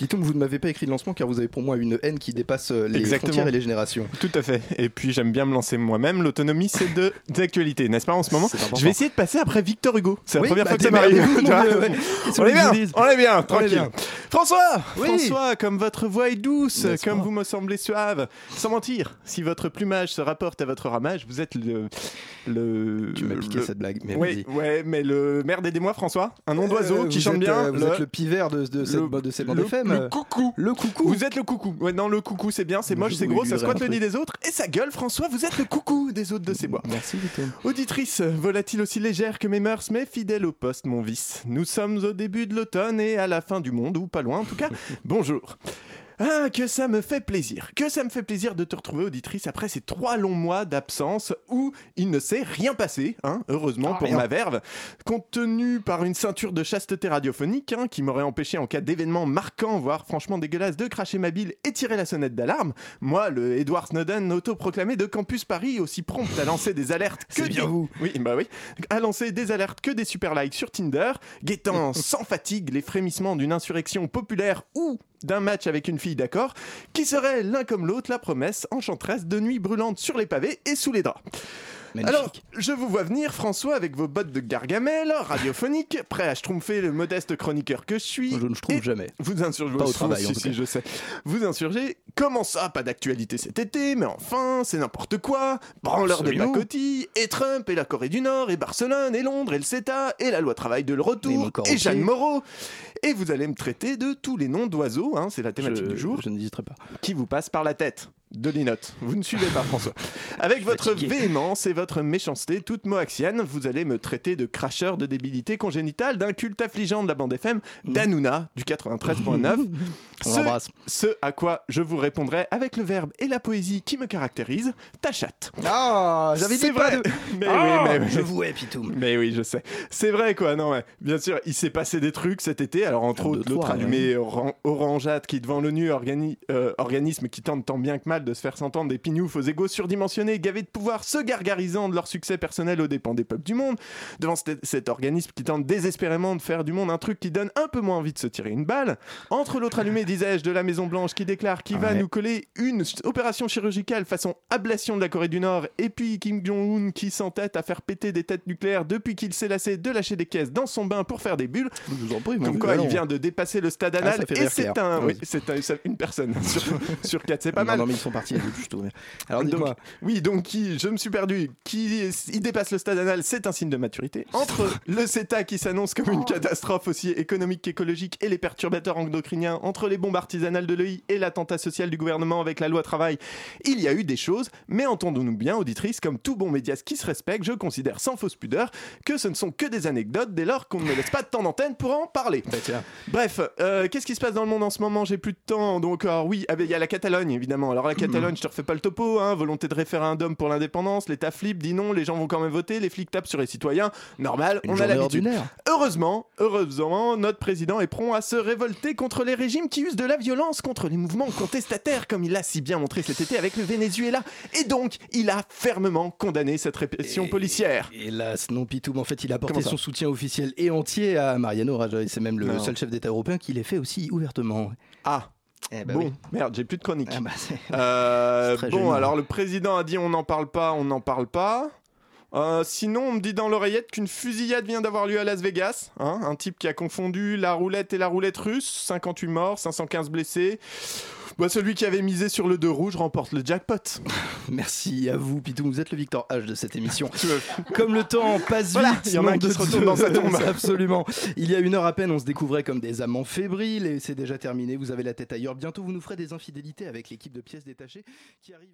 Pitoum, vous ne m'avez pas écrit de lancement car vous avez pour moi une haine qui dépasse euh, les Exactement. frontières et les générations. Tout à fait. Et puis j'aime bien me lancer moi-même. L'autonomie, c'est de d'actualité, n'est-ce pas en ce moment. Je vais essayer de passer après Victor Hugo. C'est la Oui, première bah, fois que ça m'arrive. ouais. On est bien, on est bien, est tranquille. bien. François, Oui. François, comme votre voix est douce, comme vous me semblez suave, sans mentir, si votre plumage se rapporte à votre ramage, vous êtes le, le. Tu m'as piqué le- cette blague, mais Oui, ouais, mais le merde aidez-moi François, un nom d'oiseau Euh, qui chante bien. euh, Vous êtes le pivert de, de cette, le- de cette bande le- FM. Le euh, coucou. Le coucou. Vous êtes le coucou. Ouais, non, le coucou, c'est bien, c'est moche, c'est gros, ça squatte le nid des autres. Et sa gueule, François, vous êtes le coucou des autres de ces bois. Merci, Victor. Auditrice, volatile aussi légère que mes mœurs, mais fidèle au poste, mon vice. Nous sommes au début de l'automne et à la fin du monde, ou pas loin en tout cas. Bonjour. Ah, que ça me fait plaisir, que ça me fait plaisir de te retrouver auditrice après ces trois longs mois d'absence où il ne s'est rien passé, hein, heureusement Ah, pour rien. ma verve, contenu par une ceinture de chasteté radiophonique hein, qui m'aurait empêché en cas d'événement marquant, voire franchement dégueulasse, de cracher ma bile et tirer la sonnette d'alarme. Moi, le Edward Snowden autoproclamé de Campus Paris, aussi prompt à lancer des alertes que bien des- vous. oui, bah oui. À lancer des alertes que des super likes sur Tinder, guettant sans fatigue les frémissements d'une insurrection populaire ou d'un match avec une fille d'accord, qui serait l'un comme l'autre la promesse enchanteresse de nuits brûlantes sur les pavés et sous les draps. Magnifique. Alors, je vous vois venir, François, avec vos bottes de gargamel, radiophonique, prêt à schtroumpfer le modeste chroniqueur que je suis. je ne trouve et jamais. Vous insurgez Pas au Si, travail, en tout cas. je sais. Vous insurgez. Comment ça, pas d'actualité cet été Mais enfin, c'est n'importe quoi. Branleur de pacotille, et Trump, et la Corée du Nord, et Barcelone, et Londres, et le CETA, et la loi travail de le retour, et, Jeanne. Moreau. Et vous allez me traiter de tous les noms d'oiseaux, hein, c'est la thématique je, du jour, Je n'hésiterai pas. qui vous passent par la tête. De l'inote. Vous ne suivez pas, François. Avec votre Fatigué. véhémence et votre méchanceté toute moaxienne, vous allez me traiter de cracheur de débilité congénitale d'un culte affligeant de la bande FM, d'Anouna, du 93.9. On Ce-. Ce à quoi je vous répondrai avec le verbe et la poésie qui me caractérise, ta chatte. Ah, j'avais C'est dit pas vrai. de... Mais Ah, oui, mais oui. Je vous hais, Pitoum. Mais oui, je sais. C'est vrai, quoi. Non, ouais. Bien sûr, il s'est passé des trucs cet été. Alors, entre autres, l'autre allumé orangeâtre qui, devant l'ONU, organi- euh, organisme qui tente tant bien que mal de se faire s'entendre des pignoufs aux égaux surdimensionnés, gavés de pouvoir, se gargarisant de leur succès personnel aux dépens des peuples du monde. Devant cet, organisme qui tente désespérément de faire du monde un truc qui donne un peu moins envie de se tirer une balle. Entre l'autre allumé, disais-je, de la Maison-Blanche qui déclare qu'il va nous coller une opération chirurgicale façon ablation de la Corée du Nord, et puis Kim Jong-un qui s'entête à faire péter des têtes nucléaires depuis qu'il s'est lassé de lâcher des caisses dans son bain pour faire des bulles. Je vous en prie, mon Comme quoi, il vient de dépasser le stade Ah, anal, et c'est un, oui, un- une personne sur, sur quatre, c'est pas non, mal. Non, mais ils sont partis, les deux, plutôt. Alors, Donc, dites-moi. oui, donc qui, je me suis perdu. Qui il dépasse le stade anal, c'est un signe de maturité. Entre le CETA qui s'annonce comme une catastrophe aussi économique qu'écologique et les perturbateurs endocriniens, entre les bombes artisanales de l'EI et l'attentat social du gouvernement avec la loi travail, il y a eu des choses, mais entendons-nous bien, auditrice, comme tout bon médias qui se respecte, je considère sans fausse pudeur que ce ne sont que des anecdotes dès lors qu'on ne me laisse pas de temps d'antenne pour en parler. Bah, tiens. Bref, euh, qu'est-ce qui se passe dans le monde en ce moment? J'ai plus de temps. Donc, alors, oui, ah ben, il y a la Catalogne, évidemment. Alors, la Catalogne, je te refais pas le topo. Hein, volonté de référendum pour l'indépendance. L'État flippe, dit non, les gens vont quand même voter. Les flics tapent sur les citoyens. Normal, Une on a l'habitude. Heureusement, heureusement, notre président est prompt à se révolter contre les régimes qui usent de la violence contre les mouvements contestataires, comme il l'a si bien montré cet été avec le Venezuela. Et donc, il a fermement condamné cette répression Et- policière. Hélas, non, Pitoum. En fait, il a apporté son soutien officiel et entier à Mariano Rajoy. C'est même le Non. seul chef d'État européen qui l'ait fait aussi ouvertement. Ah, Eh bah bon, oui. merde, j'ai plus de chronique. Ah bah, Euh, bon, alors le président a dit on n'en parle pas, on n'en parle pas. Euh, sinon, on me dit dans l'oreillette qu'une fusillade vient d'avoir lieu à Las Vegas. hein, un type qui a confondu la roulette et la roulette russe. 58 morts, 515 blessés. Bah, celui qui avait misé sur le 2 rouge remporte le jackpot. Merci à vous, Pitoum. Vous êtes le Victor H de cette émission. Comme le temps passe Voilà, vite, il y en a un qui se retourne dans sa tombe. Absolument. Il y a une heure à peine, on se découvrait comme des amants fébriles et c'est déjà terminé. Vous avez la tête ailleurs. Bientôt, vous nous ferez des infidélités avec l'équipe de pièces détachées qui arrive.